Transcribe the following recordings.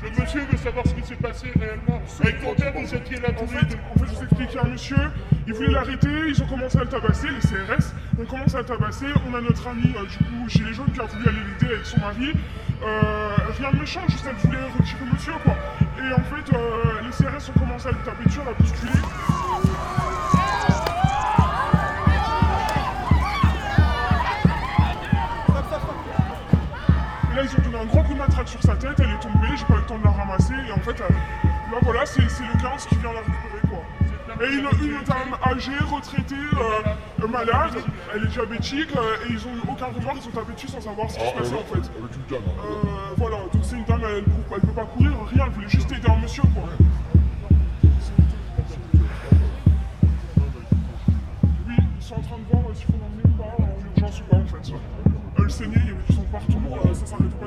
Le monsieur veut savoir ce qui s'est passé réellement. Avec ton père, vous étiez là En fait, en fait, je vous explique, un monsieur, il voulait l'arrêter, ils ont commencé à le tabasser, les CRS, on commence à le tabasser, on a notre ami, euh, du coup, chez les jaunes, qui a voulu aller l'aider avec son mari. Euh, rien de méchant, juste elle voulait retirer monsieur, quoi. Et en fait, euh, les CRS ont commencé à le taper dessus, à la bousculer. Là, ils ont donné un gros coup de matraque sur sa tête, elle est tombée, j'ai pas eu le temps de la ramasser, et en fait, euh, là, voilà, c'est le 15 qui vient la récupérer, quoi. Et une, une dame âgée, retraitée, euh, euh, malade, elle est diabétique, euh, et ils ont eu aucun remords, ils ont tapé dessus sans savoir ce qui se passait, en fait. Hein. Euh, voilà, donc c'est une dame, elle, elle, elle peut pas courir, rien, elle voulait juste aider un monsieur, quoi. Oui, ils sont en train de voir s'il faut l'emmener ou pas, en urgence ou pas, en fait. Euh, le saigner, il y avait du sang partout, ça s'arrête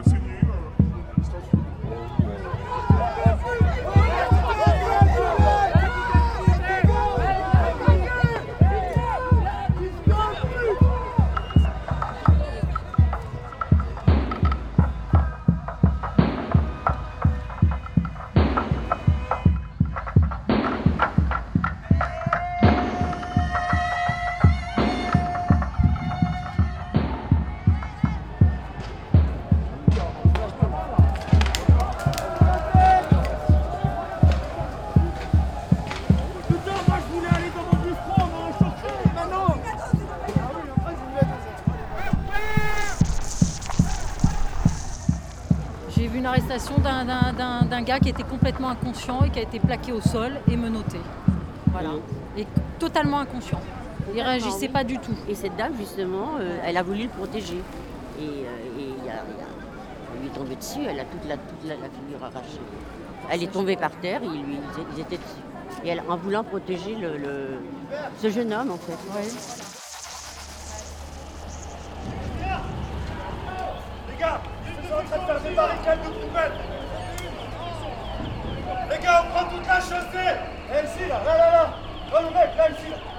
J'ai vu une arrestation d'un- d'un d'un- d'un gars qui était complètement inconscient et qui a été plaqué au sol et menotté. Voilà. Et totalement inconscient. Il réagissait pas du tout. Et cette dame, justement, euh, elle a voulu le protéger. Et, euh, et il y a- il y a- elle lui est tombée dessus, elle a toute la, toute la, la figure arrachée. Elle est tombée par terre, ils, lui, ils étaient dessus. Et elle, en voulant protéger le, le- ce jeune homme, en fait. Les gars, on prend toute la chaussée Et ici, là, là, là, là Oh le mec, là, ici, là